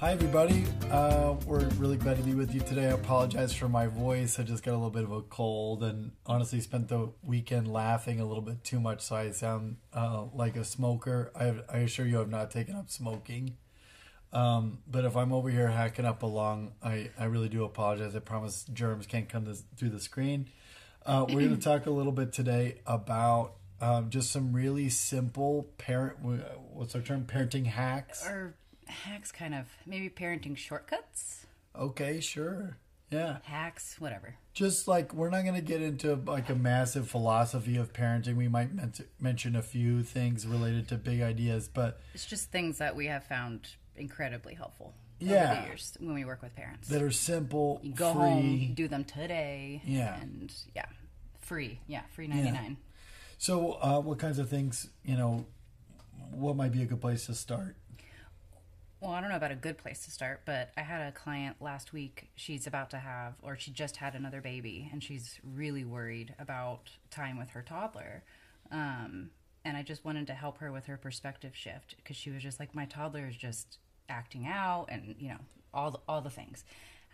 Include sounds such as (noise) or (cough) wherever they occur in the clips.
Hi, everybody. Uh, we're really glad to be with you today. I apologize for my voice. I just got a little bit of a cold and honestly spent the weekend laughing a little bit too much, so I sound uh, like a smoker. I, have, I assure you, I've not taken up smoking. Um, but if I'm over here hacking up a lung, I, I really do apologize. I promise germs can't come to, through the screen. Uh, we're going to (clears throat) talk a little bit today about um, just some really simple parent. What's our term? Parenting hacks. Or hacks, kind of maybe parenting shortcuts. Okay, sure. Yeah. Hacks, whatever. Just like we're not going to get into like a massive philosophy of parenting. We might men- mention a few things related to big ideas, but it's just things that we have found incredibly helpful yeah. over the years when we work with parents. That are simple, you go free. home, do them today. Yeah. And yeah, free. Yeah, free 99. Yeah. So, uh, what kinds of things, you know, what might be a good place to start? Well, I don't know about a good place to start, but I had a client last week. She's about to have, or she just had another baby, and she's really worried about time with her toddler. Um, and I just wanted to help her with her perspective shift because she was just like, my toddler is just acting out, and you know, all the, all the things.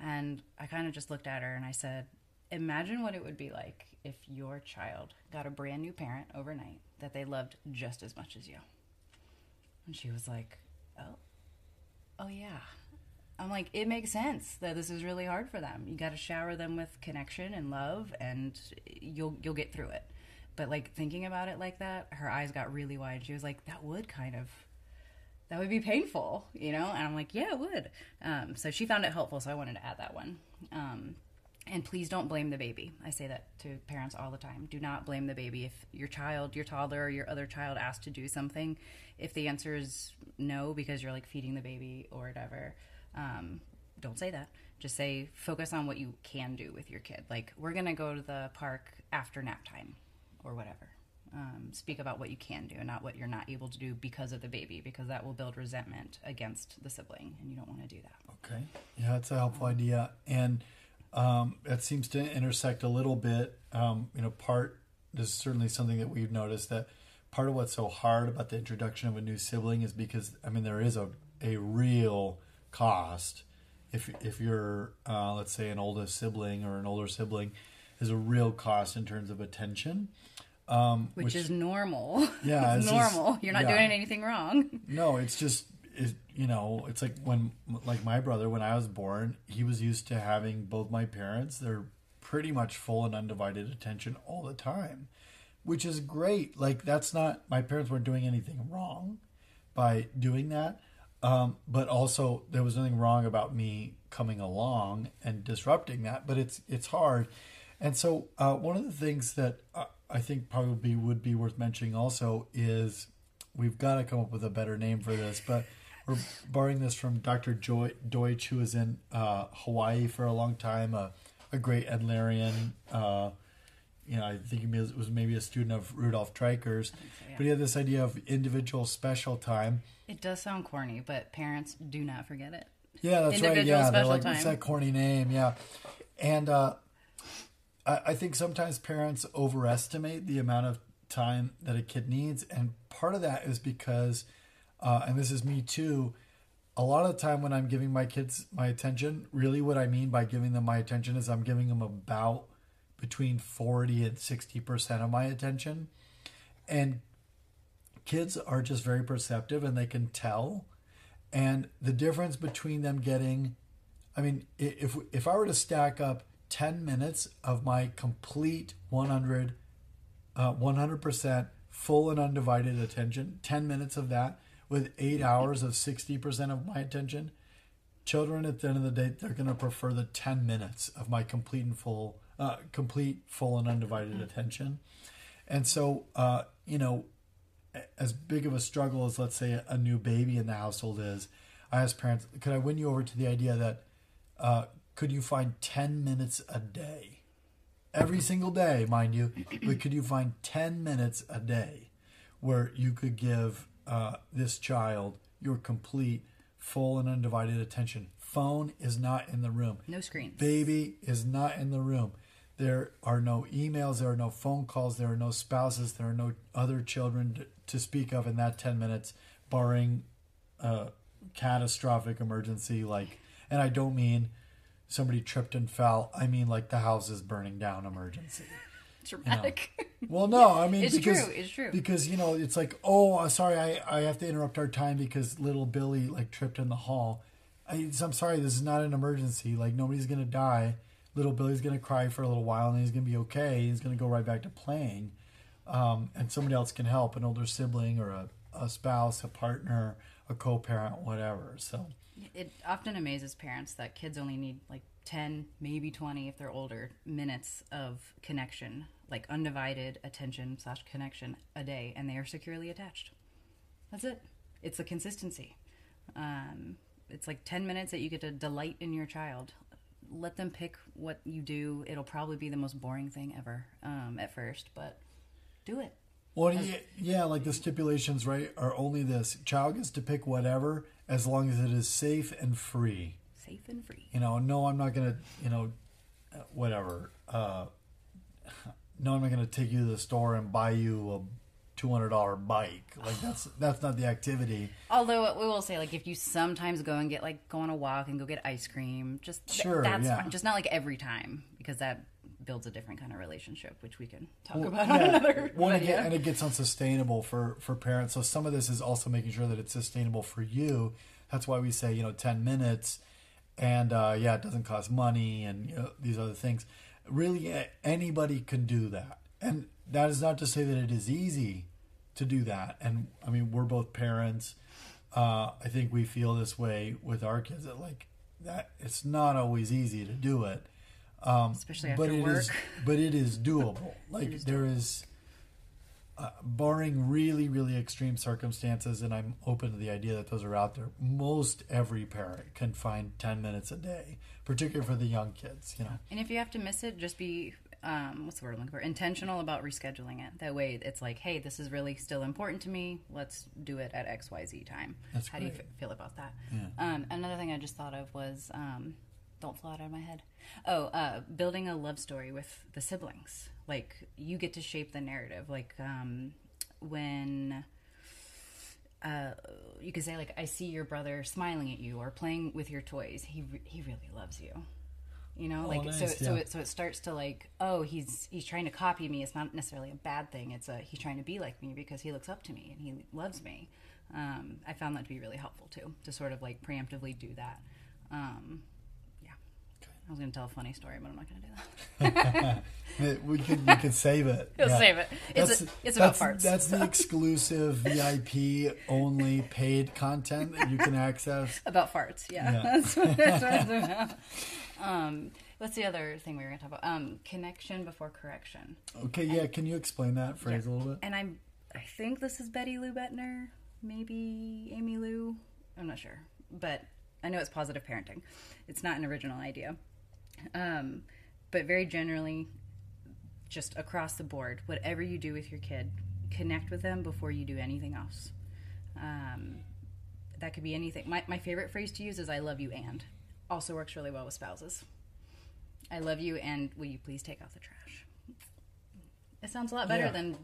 And I kind of just looked at her and I said, imagine what it would be like if your child got a brand new parent overnight that they loved just as much as you. And she was like, oh oh yeah. I'm like it makes sense that this is really hard for them. You got to shower them with connection and love and you'll you'll get through it. But like thinking about it like that her eyes got really wide. She was like that would kind of that would be painful you know? And i'm like yeah it would. Um, so she found it helpful so i wanted to add that one. Um, and please don't blame the baby. I say that to parents all the time. Do not blame the baby. If your child, your toddler, or your other child asked to do something, if the answer is no because you're like feeding the baby or whatever, um, don't say that. Just say focus on what you can do with your kid. Like we're gonna go to the park after nap time, or whatever. Um, speak about what you can do and not what you're not able to do because of the baby, because that will build resentment against the sibling, and you don't want to do that. Okay, yeah, that's a helpful idea, and um, it seems to intersect a little bit. Um, you know, part this is certainly something that we've noticed that part of what's so hard about the introduction of a new sibling is because I mean there is a a real cost if if you're uh, let's say an oldest sibling or an older sibling is a real cost in terms of attention. Um, which, which, is normal. (laughs) Yeah, it's normal. You're not yeah. doing anything wrong. No, it's just it, you know, it's like when, like my brother, when I was born, he was used to having both my parents. They're pretty much full and undivided attention all the time, which is great. Like that's not my parents weren't doing anything wrong by doing that, um, but also there was nothing wrong about me coming along and disrupting that. But it's it's hard, and so uh, one of the things that I think probably would be worth mentioning also is we've got to come up with a better name for this, but we're borrowing this from Dr. Joy, Deutsch, who was in uh, Hawaii for a long time, a, a great Adlerian. Uh, you know, I think he was maybe a student of Rudolf Dreikurs, so, yeah. but he had this idea of individual special time. It does sound corny, but parents do not forget it. Yeah, that's right. Yeah, they're like, what's that corny name? Yeah, and uh, I, I think sometimes parents overestimate the amount of time that a kid needs, and part of that is because uh, and this is me too. A lot of the time when I'm giving my kids my attention, really what I mean by giving them my attention is I'm giving them about between 40 and 60% of my attention. And kids are just very perceptive and they can tell. And the difference between them getting, I mean, if, if I were to stack up 10 minutes of my complete 100, uh, 100% full and undivided attention, 10 minutes of that with eight hours of 60% of my attention, children at the end of the day, they're going to prefer the 10 minutes of my complete and full, uh, complete, full and undivided attention. And so, uh, you know, as big of a struggle as, let's say, a new baby in the household is, I ask parents, could I win you over to the idea that uh, could you find 10 minutes a day? Every single day, mind you, but could you find 10 minutes a day where you could give uh, this child your complete, full, and undivided attention. Phone is not in the room. No screens. Baby is not in the room. There are no emails, there are no phone calls, there are no spouses, there are no other children to, to speak of in that 10 minutes, barring uh, catastrophic emergency, like, and I don't mean somebody tripped and fell. I mean like the house is burning down emergency. Dramatic. You know? Well, no, I mean (laughs) it's because, true. It's true because you know it's like oh uh, sorry I I have to interrupt our time because little Billy like tripped in the hall. I, I'm sorry, this is not an emergency. Like nobody's gonna die. Little Billy's gonna cry for a little while and he's gonna be okay. He's gonna go right back to playing, um, and somebody else can help, an older sibling or a, a spouse, a partner, a co-parent, whatever. So it often amazes parents that kids only need like 10 maybe 20 if they're older minutes of connection like undivided attention slash connection a day and they are securely attached. That's it. It's the consistency. Um, it's like 10 minutes that you get to delight in your child. Let them pick what you do. It'll probably be the most boring thing ever um, at first but do it. Well, yeah, yeah, like the stipulations, right, are only this: child gets to pick whatever as long as it is safe and free. Safe and free. You know, no, I'm not gonna, you know, uh, whatever. Uh, no, I'm not gonna take you to the store and buy you a two hundred dollar bike. Like that's (sighs) that's not the activity. Although we will say, like, if you sometimes go and get like go on a walk and go get ice cream, just sure, that's yeah. fine. Just not like every time because that builds a different kind of relationship, which we can talk well, about yeah. on another. Well, and, yeah. and it gets unsustainable for for parents. So some of this is also making sure that it's sustainable for you. That's why we say you know ten minutes, and uh, yeah, it doesn't cost money and you know, these other things. Really, anybody can do that, and that is not to say that it is easy to do that. And I mean, we're both parents. Uh, I think we feel this way with our kids that like that it's not always easy to do it um, Especially after but it work. is, but it is doable. (laughs) Like is there doable. is, uh, barring really, really extreme circumstances, and I'm open to the idea that those are out there. Most every parent can find ten minutes a day, particularly for the young kids. You know. And if you have to miss it, just be um, what's the word I'm looking for? Intentional about rescheduling it. That way, it's like, hey, this is really still important to me. Let's do it at X Y Z time. That's How great. do you f- feel about that? Yeah. Um, another thing I just thought of was um, don't fly out of my head. Oh, uh, building a love story with the siblings. Like you get to shape the narrative. Like um, when uh, you could say, like, I see your brother smiling at you or playing with your toys. He re- he really loves you. You know, Oh, like nice, so yeah. so it so it starts to like, oh, he's he's trying to copy me. It's not necessarily a bad thing. It's a he's trying to be like me because he looks up to me and he loves me. Um, I found that to be really helpful too, to sort of like preemptively do that. Um, I was going to tell a funny story, but I'm not going to do that. (laughs) we could save it. We'll Yeah. save it. It's, a, it's about that's, farts. that's the (laughs) exclusive VIP only paid content that you can access. (laughs) about farts. Yeah, Yeah. that's what, that's what it's about. Um, what's the other thing we were going to talk about? Um, connection before correction. Okay, yeah. Can you explain that phrase a little bit? And I'm, I think this is Betty Lou Bettner, maybe Amy Lew. I'm not sure, but I know it's positive parenting. It's not an original idea, um, but very generally, just across the board, whatever you do with your kid, connect with them before you do anything else. Um, that could be anything. My, my favorite phrase to use is "I love you" and also works really well with spouses. I love you, and will you please take out the trash? It sounds a lot better Yeah. than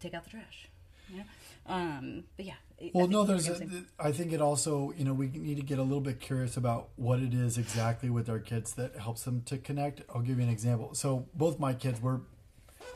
take out the trash. Yeah. Um, but yeah. Well, no, there's. A, I think it also, you know, we need to get a little bit curious about what it is exactly with our kids that helps them to connect. I'll give you an example. So both my kids were,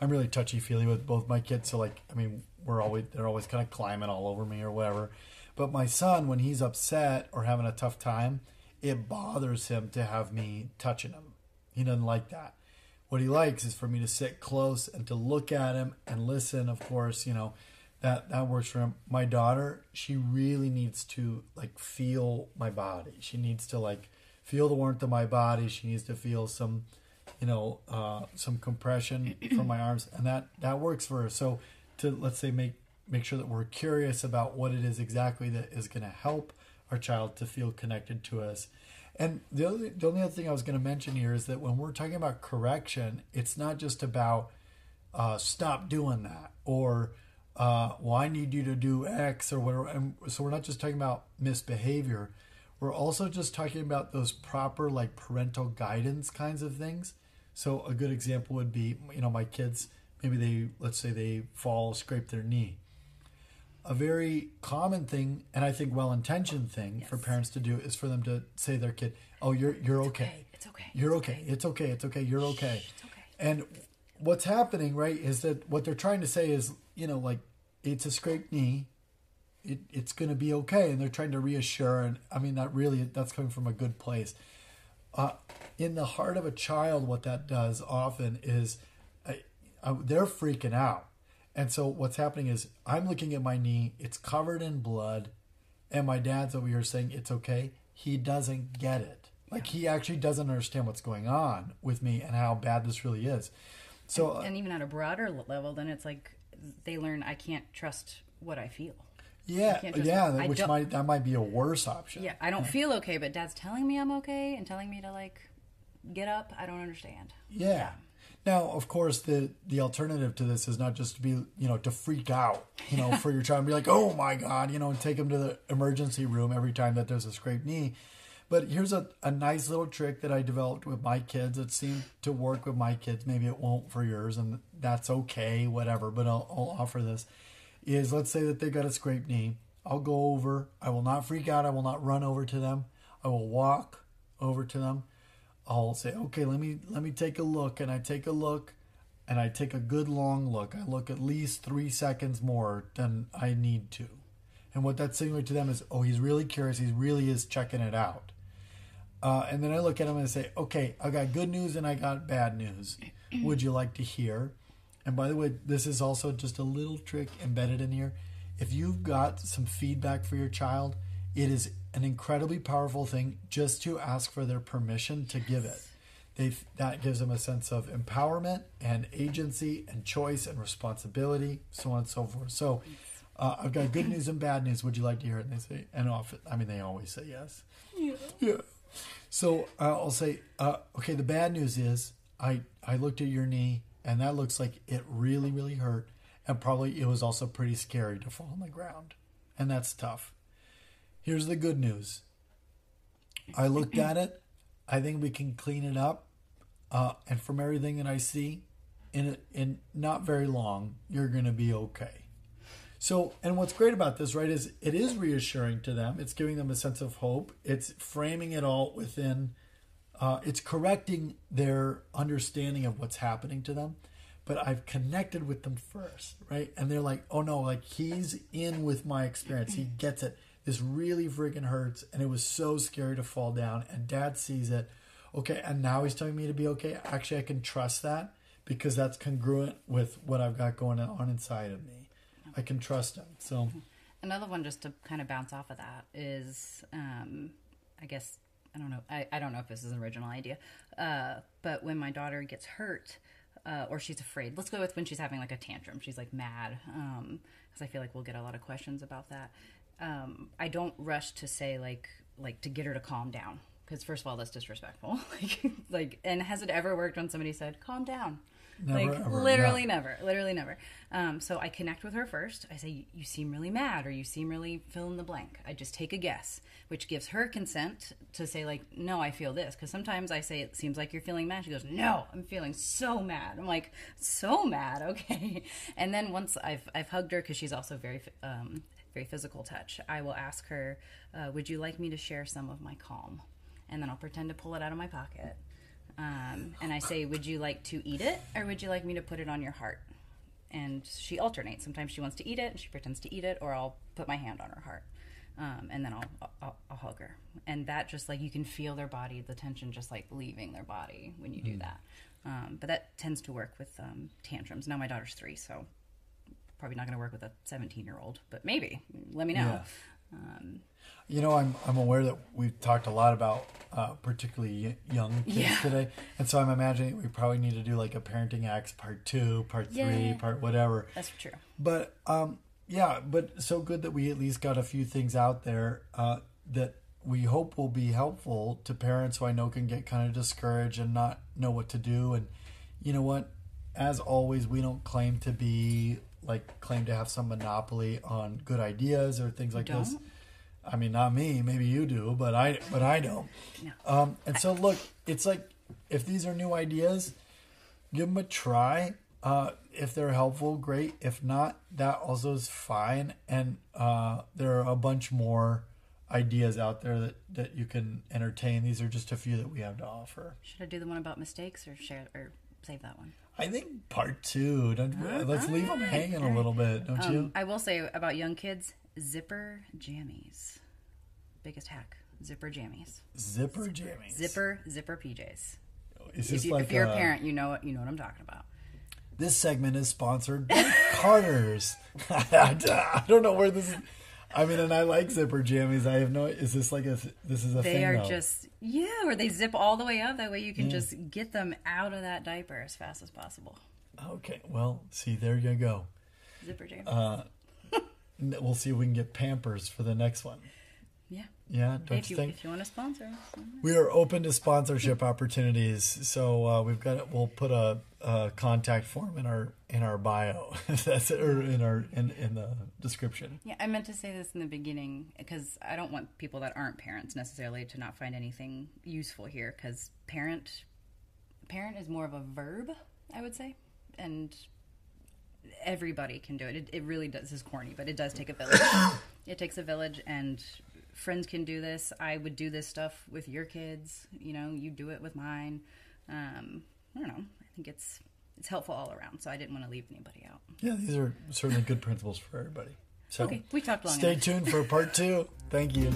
I'm really touchy feely with both my kids. So like, I mean, we're always they're always kind of climbing all over me or whatever. But my son, when he's upset or having a tough time, it bothers him to have me touching him. He doesn't like that. What he likes is for me to sit close and to look at him and listen. Of course, you know that that works for him. My daughter, she really needs to like feel my body. She needs to like feel the warmth of my body. She needs to feel some, you know, uh, some compression (clears throat) from my arms, and that that works for her. So to let's say make make sure that we're curious about what it is exactly that is going to help our child to feel connected to us. And the only the only other thing I was going to mention here is that when we're talking about correction, it's not just about uh, stop doing that or uh, well I need you to do X or whatever. And so we're not just talking about misbehavior. We're also just talking about those proper like parental guidance kinds of things. So a good example would be you know my kids maybe they let's say they fall scrape their knee a very common thing, and I think well intentioned thing yes. for parents to do is for them to say their kid, "Oh, you're you're okay. okay. It's okay. You're okay. okay. It's okay. It's okay. You're okay." Shh, it's okay. And what's happening, right, is that what they're trying to say is, you know, like it's a scraped knee. It, it's going to be okay, and they're trying to reassure. And I mean, that really that's coming from a good place. Uh, in the heart of a child, what that does often is uh, uh, they're freaking out and so what's happening is I'm looking at my knee, it's covered in blood, and my dad's over here saying it's okay. He doesn't get it. Like he actually doesn't understand what's going on with me and how bad this really is. So and, and even at a broader level, then it's like they learn I can't trust what I feel. Yeah, yeah, which might that might be a worse option. Yeah, I don't feel okay, but Dad's telling me I'm okay and telling me to like get up. I don't understand. Yeah. yeah. Now, of course, the the alternative to this is not just to be, you know, to freak out, you know, for your child and be like, oh my god, you know, and take them to the emergency room every time that there's a scraped knee. But here's a, a nice little trick that I developed with my kids. It seemed to work with my kids. Maybe it won't for yours, and that's okay, whatever. But I'll, I'll offer this: is let's say that they got a scraped knee. I'll go over. I will not freak out. I will not run over to them. I will walk over to them I'll say, okay, let me let me take a look, and I take a look, and I take a good long look. I look at least three seconds more than I need to, and what that's signaling to them is, oh, he's really curious. He really is checking it out. Uh, and then I look at them and I say, okay, I got good news and I got bad news. (clears throat) Would you like to hear? And by the way, this is also just a little trick embedded in here. If you've got some feedback for your child, it is an incredibly powerful thing just to ask for their permission to give it. They that gives them a sense of empowerment and agency and choice and responsibility, so on and so forth. So, uh, I've got good news and bad news. Would you like to hear it? And they say, and often, I mean, they always say yes. Yeah. Yeah. So uh, I'll say, uh, okay. The bad news is, I I looked at your knee, and that looks like it really, really hurt, and probably it was also pretty scary to fall on the ground, and that's tough. Here's the good news. I looked at it. I think we can clean it up. Uh, and from everything that I see, in it in not very long, you're going to be okay. So, and what's great about this, right, is it is reassuring to them. It's giving them a sense of hope. It's framing it all within. Uh, it's correcting their understanding of what's happening to them. But I've connected with them first, right? And they're like, "Oh no, like he's in with my experience. He gets it." This really freaking hurts, and it was so scary to fall down. And dad sees it. Okay, and now he's telling me to be okay. Actually, I can trust that because that's congruent with what I've got going on inside of me. I can trust him. So, another one just to kind of bounce off of that is, um, I guess I don't know. I, I don't know if this is an original idea, uh, but when my daughter gets hurt. Uh, or she's afraid. Let's go with when she's having like a tantrum. She's like mad, because um, I feel like we'll get a lot of questions about that um, I don't rush to say like like to get her to calm down because first of all that's disrespectful. (laughs) like like and has it ever worked when somebody said calm down? Never, like ever, literally yeah. never, literally never. Um, so I connect with her first. I say, "You seem really mad, or you seem really fill in the blank." I just take a guess, which gives her consent to say, like, "No, I feel this." Because sometimes I say, "It seems like you're feeling mad." She goes, "No, I'm feeling so mad." I'm like, "So mad, (laughs) okay." And then once I've I've hugged her because she's also very um, very physical touch, I will ask her, uh, Would you like me to share some of my calm? And then I'll pretend to pull it out of my pocket. Um, and I say, Would you like to eat it or would you like me to put it on your heart? And she alternates. Sometimes she wants to eat it and she pretends to eat it, or I'll put my hand on her heart. Um, and then I'll, I'll, I'll, hug her. And that just like you can feel their body, the tension just like leaving their body when you do mm. that. Um, but that tends to work with um, tantrums. Now my daughter's three, so probably not going to work with a 17 year old, but maybe. Let me know. Um, you know, I'm I'm aware that we've talked a lot about uh, particularly young kids yeah. today, and so I'm imagining we probably need to do like a parenting acts part two, part three, yeah. part whatever. That's true. But um, yeah, but so good that we at least got a few things out there uh, that we hope will be helpful to parents who I know can get kind of discouraged and not know what to do. And you know what? As always, we don't claim to be like claim to have some monopoly on good ideas or things like this. I mean, not me. Maybe you do, but I but I don't. No. Um, and so look, it's like if these are new ideas, give them a try. Uh, if they're helpful, great. If not, that also is fine. And uh, there are a bunch more ideas out there that, that you can entertain. These are just a few that we have to offer. Should I do the one about mistakes or share or save that one? I think part two. Don't, uh, let's leave them hanging a little bit, don't um, you? I will say about young kids, zipper jammies. Biggest hack: zipper jammies. Zipper jammies. Zipper zipper PJs. If, you, if you're a, a parent, you know you know what I'm talking about. This segment is sponsored by Carter's. (laughs) I don't know where this is. I mean, and I like zipper jammies. I have no. Is this like a? This is a. They thing, are though. just yeah, where they zip all the way up. That way you can yeah. just get them out of that diaper as fast as possible. Okay, well, see, there you go. Zipper jammies. Uh, (laughs) we'll see if we can get Pampers for the next one. Yeah. Yeah, don't if you, think? If you want to sponsor, we are open to sponsorship opportunities. So uh, we've got we'll put a, a, contact form in our in our bio. (laughs) That's it, or in our in in the description. Yeah, I meant to say this in the beginning because I don't want people that aren't parents necessarily to not find anything useful here. Because parent parent is more of a verb, I would say, and everybody can do it. It, it really does. This is corny, but it does take a village. (coughs) it takes a village, and friends can do this. I would do this stuff with your kids. You know, you do it with mine. Um, I don't know. I think it's it's helpful all around. So I didn't want to leave anybody out. Yeah, these are certainly good principles for everybody. So okay, we talked long. Stay enough. tuned for part two. Thank you.